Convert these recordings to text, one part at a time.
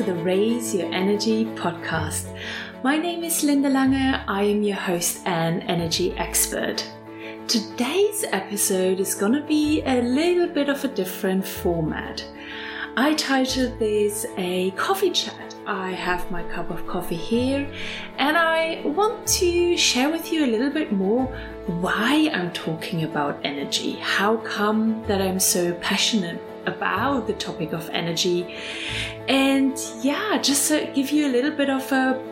to the Raise Your Energy podcast. My name is Linda Lange. I am your host and energy expert. Today's episode is going to be a little bit of a different format. I titled this a coffee chat. I have my cup of coffee here and I want to share with you a little bit more why I'm talking about energy. How come that I'm so passionate about the topic of energy. And yeah, just to give you a little bit of a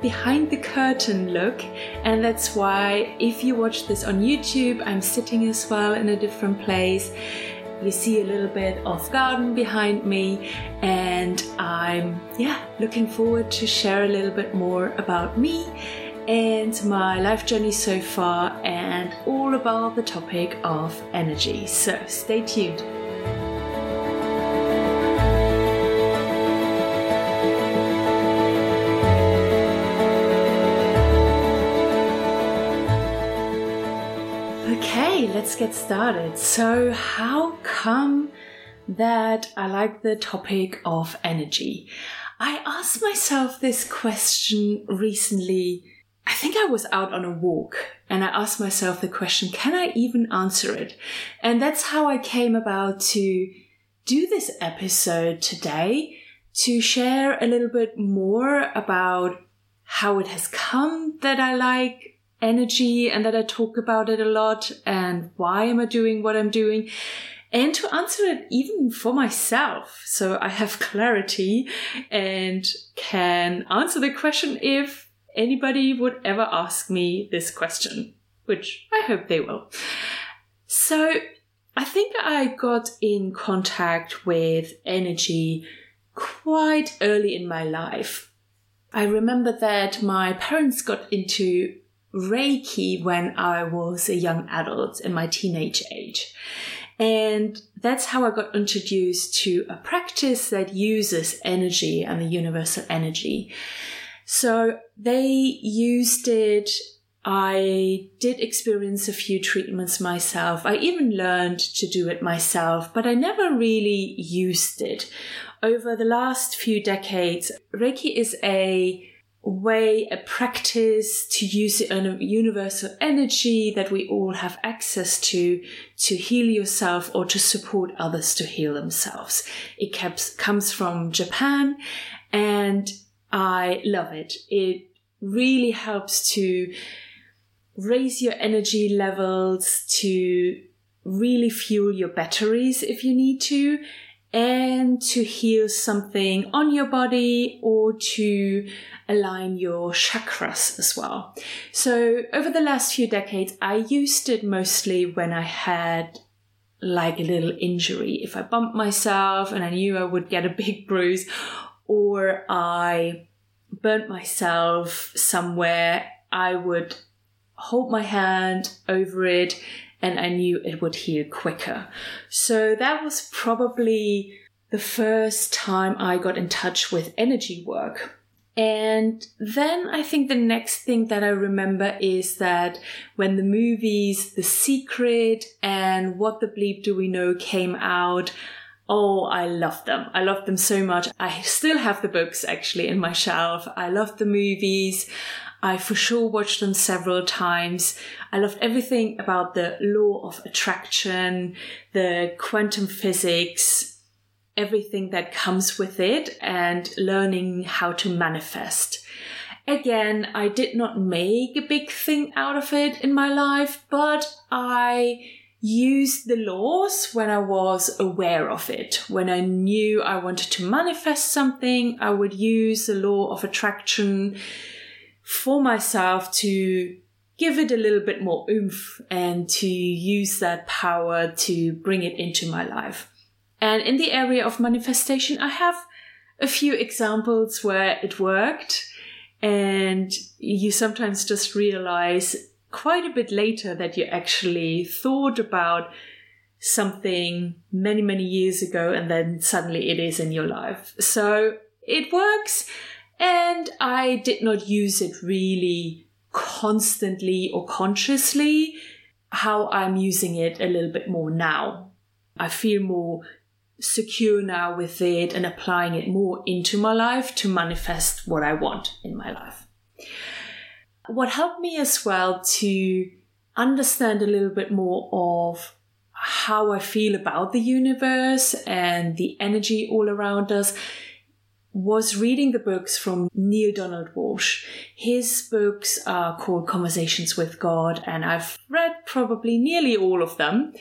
behind the curtain look. And that's why if you watch this on YouTube, I'm sitting as well in a different place. You see a little bit of garden behind me, and I'm yeah looking forward to share a little bit more about me and my life journey so far and all about the topic of energy. So stay tuned. Let's get started. So, how come that I like the topic of energy? I asked myself this question recently. I think I was out on a walk and I asked myself the question, can I even answer it? And that's how I came about to do this episode today to share a little bit more about how it has come that I like energy and that I talk about it a lot and why am I doing what I'm doing and to answer it even for myself. So I have clarity and can answer the question if anybody would ever ask me this question, which I hope they will. So I think I got in contact with energy quite early in my life. I remember that my parents got into Reiki when I was a young adult in my teenage age. And that's how I got introduced to a practice that uses energy and the universal energy. So they used it. I did experience a few treatments myself. I even learned to do it myself, but I never really used it. Over the last few decades, Reiki is a way, a practice to use a universal energy that we all have access to, to heal yourself or to support others to heal themselves. It kept, comes from Japan and I love it. It really helps to raise your energy levels, to really fuel your batteries if you need to, and to heal something on your body or to align your chakras as well. So over the last few decades, I used it mostly when I had like a little injury. If I bumped myself and I knew I would get a big bruise or I burnt myself somewhere, I would hold my hand over it and I knew it would heal quicker. So that was probably the first time I got in touch with energy work. And then I think the next thing that I remember is that when the movies The Secret and What the Bleep Do We Know came out, oh, I loved them. I loved them so much. I still have the books actually in my shelf. I loved the movies. I for sure watched them several times. I loved everything about the law of attraction, the quantum physics, everything that comes with it and learning how to manifest. Again, I did not make a big thing out of it in my life, but I used the laws when I was aware of it. When I knew I wanted to manifest something, I would use the law of attraction for myself to give it a little bit more oomph and to use that power to bring it into my life. And in the area of manifestation, I have a few examples where it worked. And you sometimes just realize quite a bit later that you actually thought about something many, many years ago, and then suddenly it is in your life. So it works. And I did not use it really constantly or consciously. How I'm using it a little bit more now. I feel more secure now with it and applying it more into my life to manifest what I want in my life. What helped me as well to understand a little bit more of how I feel about the universe and the energy all around us was reading the books from Neale Donald Walsch. His books are called Conversations with God, and I've read probably nearly all of them.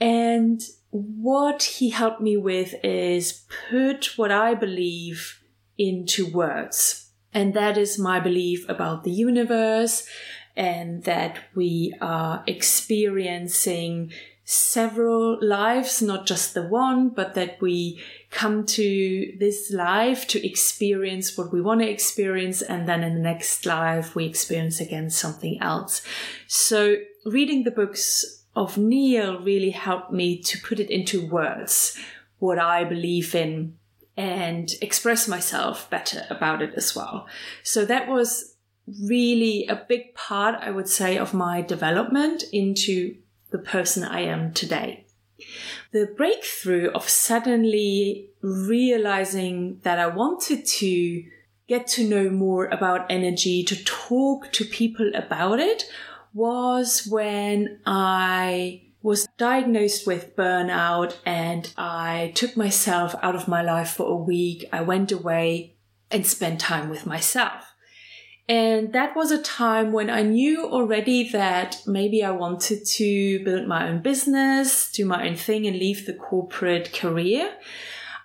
And what he helped me with is put what I believe into words. And that is my belief about the universe and that we are experiencing several lives, not just the one, but that we come to this life to experience what we want to experience. And then in the next life, we experience again something else. So reading the books of Neale really helped me to put it into words, what I believe in and express myself better about it as well. So that was really a big part, I would say, of my development into the person I am today. The breakthrough of suddenly realizing that I wanted to get to know more about energy, to talk to people about it, was when I was diagnosed with burnout and I took myself out of my life for a week. I went away and spent time with myself. And that was a time when I knew already that maybe I wanted to build my own business, do my own thing and leave the corporate career.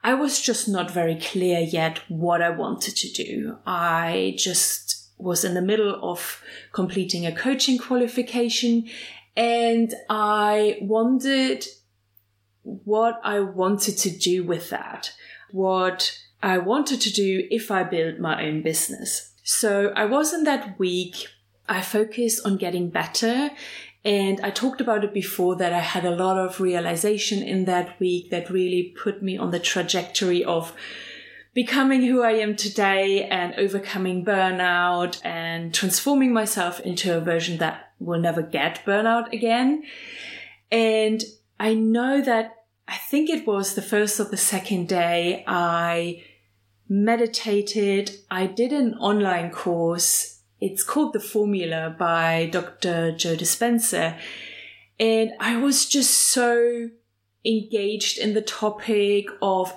I was just not very clear yet what I wanted to do. I just was in the middle of completing a coaching qualification and I wondered what I wanted to do with that, what I wanted to do if I built my own business. So I wasn't that week. I focused on getting better. And I talked about it before that I had a lot of realization in that week that really put me on the trajectory of becoming who I am today and overcoming burnout and transforming myself into a version that will never get burnout again. And I know that I think it was the first or the second day I meditated. I did an online course. It's called The Formula by Dr. Joe Dispenza. And I was just so engaged in the topic of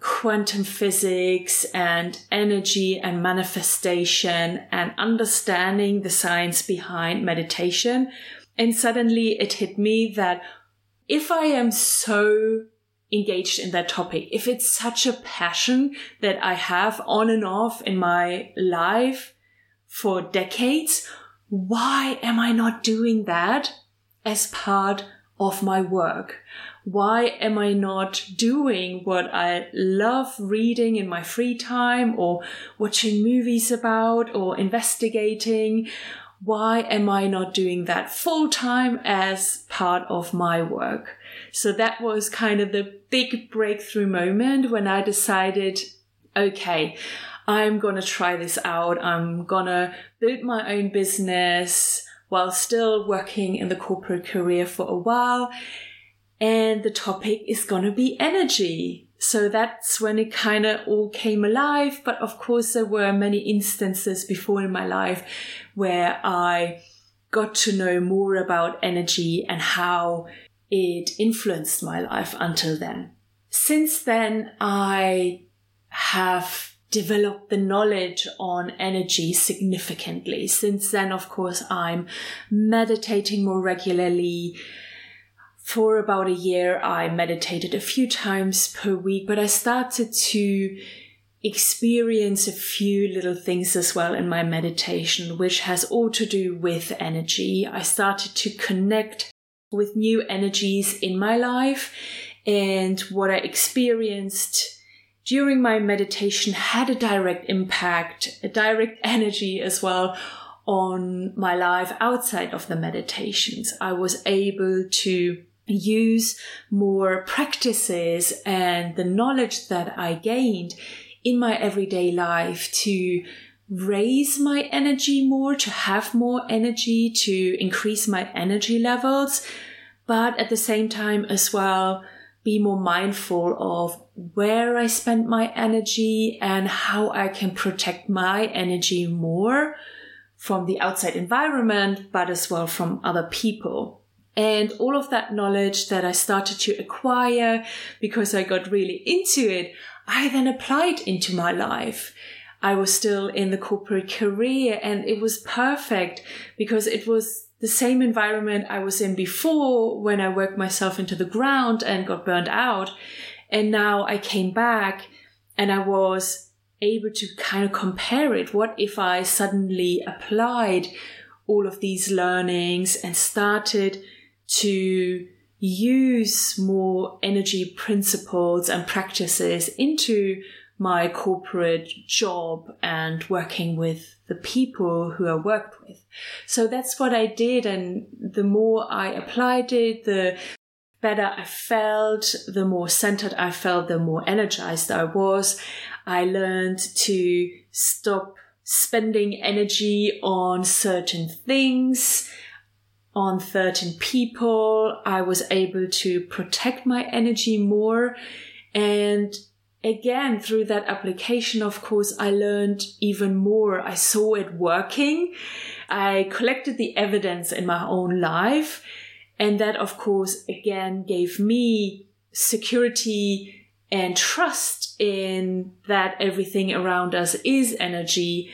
quantum physics and energy and manifestation and understanding the science behind meditation. And suddenly it hit me that if I am so engaged in that topic. If it's such a passion that I have on and off in my life for decades, why am I not doing that as part of my work? Why am I not doing what I love reading in my free time or watching movies about or investigating? Why am I not doing that full time as part of my work? So that was kind of the big breakthrough moment when I decided, okay, I'm going to try this out. I'm going to build my own business while still working in the corporate career for a while. And the topic is going to be energy. So that's when it kind of all came alive. But of course, there were many instances before in my life where I got to know more about energy and how it influenced my life until then. Since then, I have developed the knowledge on energy significantly. Since then, of course, I'm meditating more regularly. For about a year, I meditated a few times per week, but I started to experience a few little things as well in my meditation, which has all to do with energy. I started to connect with new energies in my life and what I experienced during my meditation had a direct impact, a direct energy as well on my life outside of the meditations. I was able to use more practices and the knowledge that I gained in my everyday life to raise my energy more, to have more energy, to increase my energy levels, but at the same time as well, be more mindful of where I spend my energy and how I can protect my energy more from the outside environment, but as well from other people. And all of that knowledge that I started to acquire because I got really into it, I then applied into my life. I was still in the corporate career and it was perfect because it was the same environment I was in before when I worked myself into the ground and got burned out. And now I came back and I was able to kind of compare it. What if I suddenly applied all of these learnings and started to use more energy principles and practices into my corporate job and working with the people who I worked with. So that's what I did. And the more I applied it, the better I felt, the more centered I felt, the more energized I was. I learned to stop spending energy on certain things, on certain people. I was able to protect my energy more and again, through that application, of course, I learned even more. I saw it working. I collected the evidence in my own life. And that, of course, again gave me security and trust in that everything around us is energy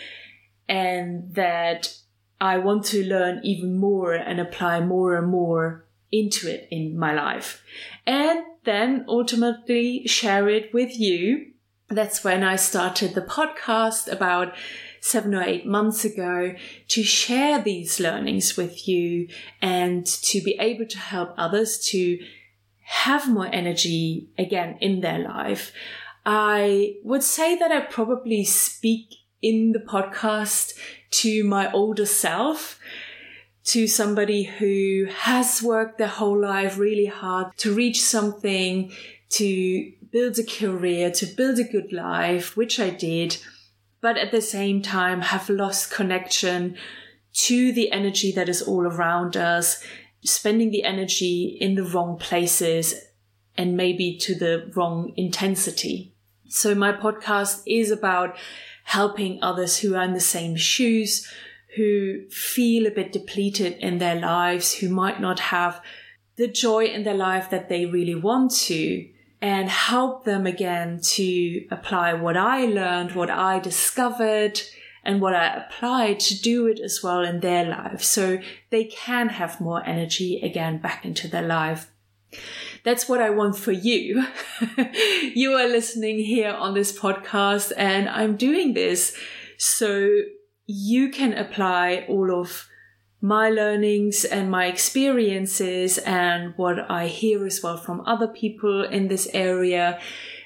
and that I want to learn even more and apply more and more into it in my life. And then ultimately share it with you. That's when I started the podcast about seven or eight months ago to share these learnings with you and to be able to help others to have more energy again in their life. I would say that I probably speak in the podcast to my older self to somebody who has worked their whole life really hard to reach something, to build a career, to build a good life, which I did, but at the same time have lost connection to the energy that is all around us, spending the energy in the wrong places and maybe to the wrong intensity. So my podcast is about helping others who are in the same shoes, who feel a bit depleted in their lives, who might not have the joy in their life that they really want to, and help them again to apply what I learned, what I discovered, and what I applied to do it as well in their life so they can have more energy again back into their life. That's what I want for you. you are listening here on this podcast and I'm doing this so you can apply all of my learnings and my experiences and what I hear as well from other people in this area.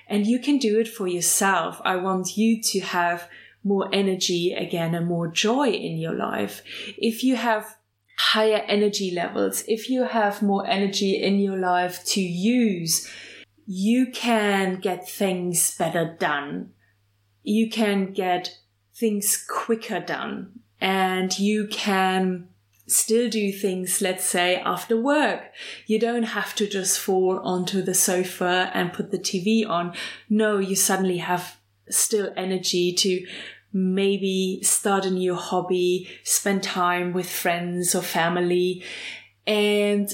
And you can do it for yourself. I want you to have more energy again and more joy in your life. If you have higher energy levels, if you have more energy in your life to use, you can get things better done. You can get things quicker done and you can still do things, let's say, after work. You don't have to just fall onto the sofa and put the TV on. No, you suddenly have still energy to maybe start a new hobby, spend time with friends or family, and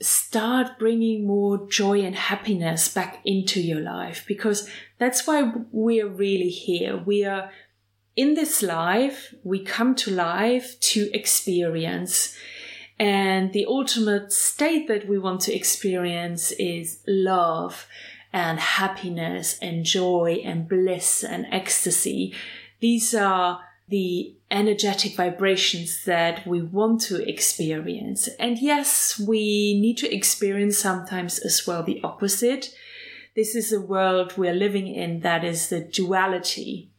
start bringing more joy and happiness back into your life because that's why we're really here. We are in this life, we come to life to experience. And the ultimate state that we want to experience is love and happiness and joy and bliss and ecstasy. These are the energetic vibrations that we want to experience. And yes, we need to experience sometimes as well the opposite. This is a world we're living in that is the duality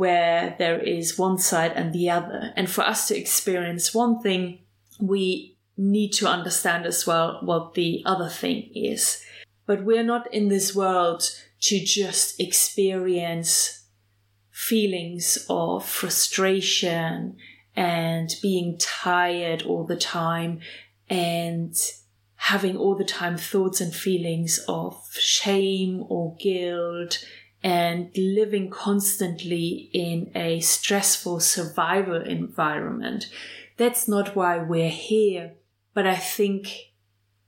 where there is one side and the other. And for us to experience one thing, we need to understand as well what the other thing is. But we're not in this world to just experience feelings of frustration and being tired all the time and having all the time thoughts and feelings of shame or guilt and living constantly in a stressful survival environment. That's not why we're here. But I think,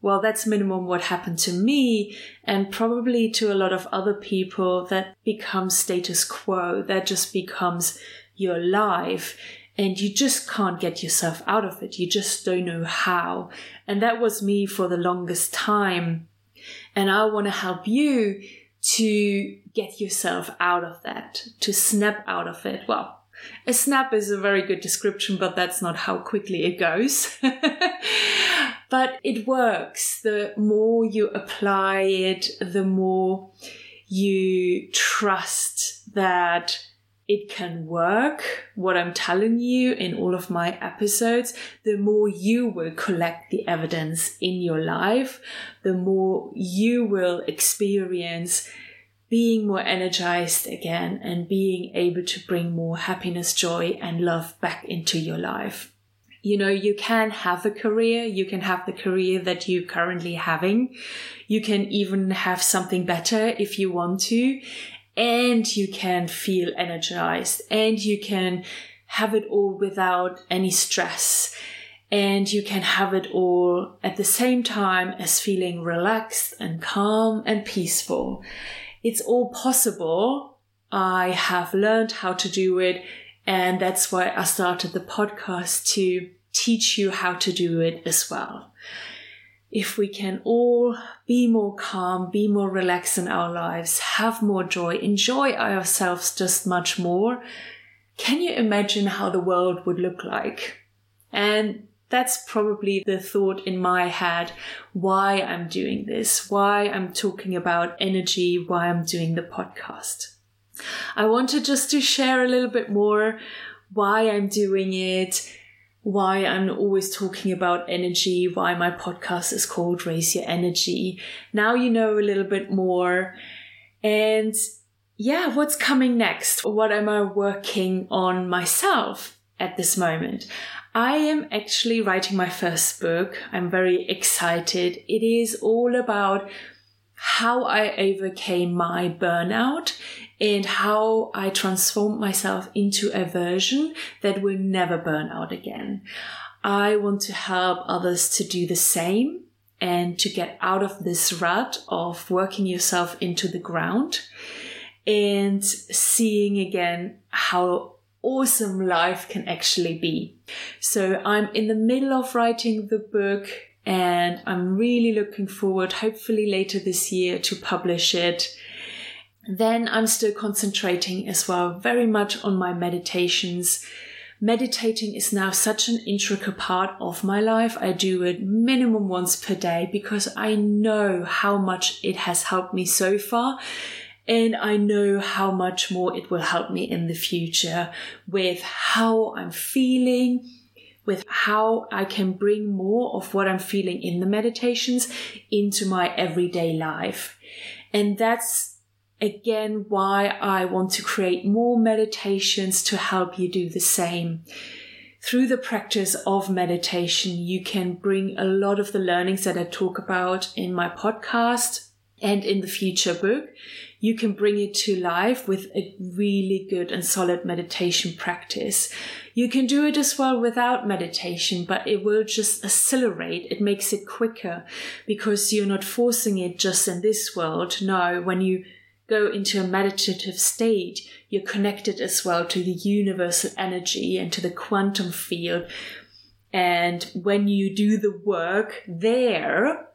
well, that's minimum what happened to me and probably to a lot of other people that becomes status quo. That just becomes your life and you just can't get yourself out of it. You just don't know how. And that was me for the longest time. And I want to help you to get yourself out of that, to snap out of it. Well, a snap is a very good description, but that's not how quickly it goes. but it works. The more you apply it, the more you trust that it can work, what I'm telling you in all of my episodes, the more you will collect the evidence in your life, the more you will experience being more energized again and being able to bring more happiness, joy, and love back into your life. You know, you can have a career, you can have the career that you're currently having. You can even have something better if you want to and you can feel energized and you can have it all without any stress and you can have it all at the same time as feeling relaxed and calm and peaceful. It's all possible. I have learned how to do it and that's why I started the podcast to teach you how to do it as well if we can all be more calm, be more relaxed in our lives, have more joy, enjoy ourselves just much more, can you imagine how the world would look like? And that's probably the thought in my head why I'm doing this, why I'm talking about energy, why I'm doing the podcast. I wanted just to share a little bit more why I'm doing it why I'm always talking about energy, why my podcast is called Raise Your Energy. Now you know a little bit more. And yeah, what's coming next? What am I working on myself at this moment? I am actually writing my first book. I'm very excited. It is all about how I overcame my burnout and how I transformed myself into a version that will never burn out again. I want to help others to do the same and to get out of this rut of working yourself into the ground and seeing again how awesome life can actually be. So I'm in the middle of writing the book and I'm really looking forward, hopefully later this year, to publish it then I'm still concentrating as well very much on my meditations. Meditating is now such an intricate part of my life. I do it minimum once per day because I know how much it has helped me so far. And I know how much more it will help me in the future with how I'm feeling, with how I can bring more of what I'm feeling in the meditations into my everyday life. And that's again why I want to create more meditations to help you do the same. Through the practice of meditation, you can bring a lot of the learnings that I talk about in my podcast and in the future book. You can bring it to life with a really good and solid meditation practice. You can do it as well without meditation, but it will just accelerate. It makes it quicker because you're not forcing it just in this world. No, when you go into a meditative state, you're connected as well to the universal energy and to the quantum field. And when you do the work there,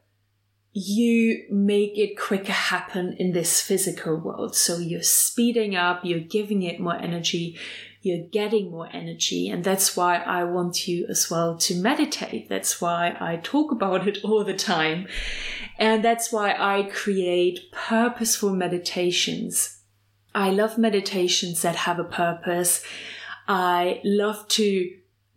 you make it quicker happen in this physical world. So you're speeding up, you're giving it more energy, you're getting more energy. And that's why I want you as well to meditate. That's why I talk about it all the time. And that's why I create purposeful meditations. I love meditations that have a purpose. I love to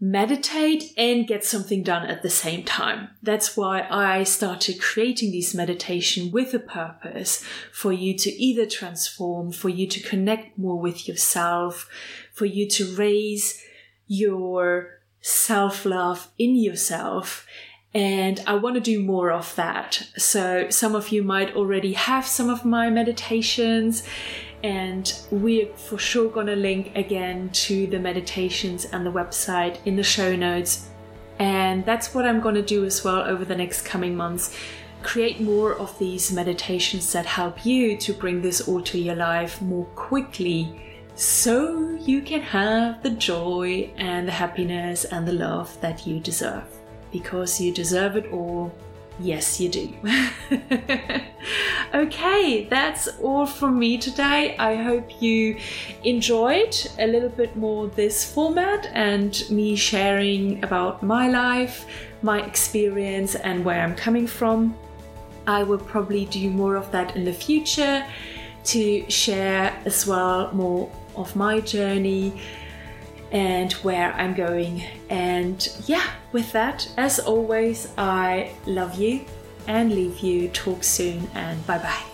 meditate and get something done at the same time. That's why I started creating these meditation with a purpose for you to either transform, for you to connect more with yourself, for you to raise your self love in yourself And I want to do more of that. So, some of you might already have some of my meditations, and we're for sure going to link again to the meditations and the website in the show notes. And that's what I'm going to do as well over the next coming months create more of these meditations that help you to bring this all to your life more quickly so you can have the joy and the happiness and the love that you deserve because you deserve it all. Yes, you do. okay, that's all from me today. I hope you enjoyed a little bit more this format and me sharing about my life, my experience, and where I'm coming from. I will probably do more of that in the future to share as well more of my journey and where I'm going. And yeah, with that, as always, I love you and leave you. Talk soon and bye bye.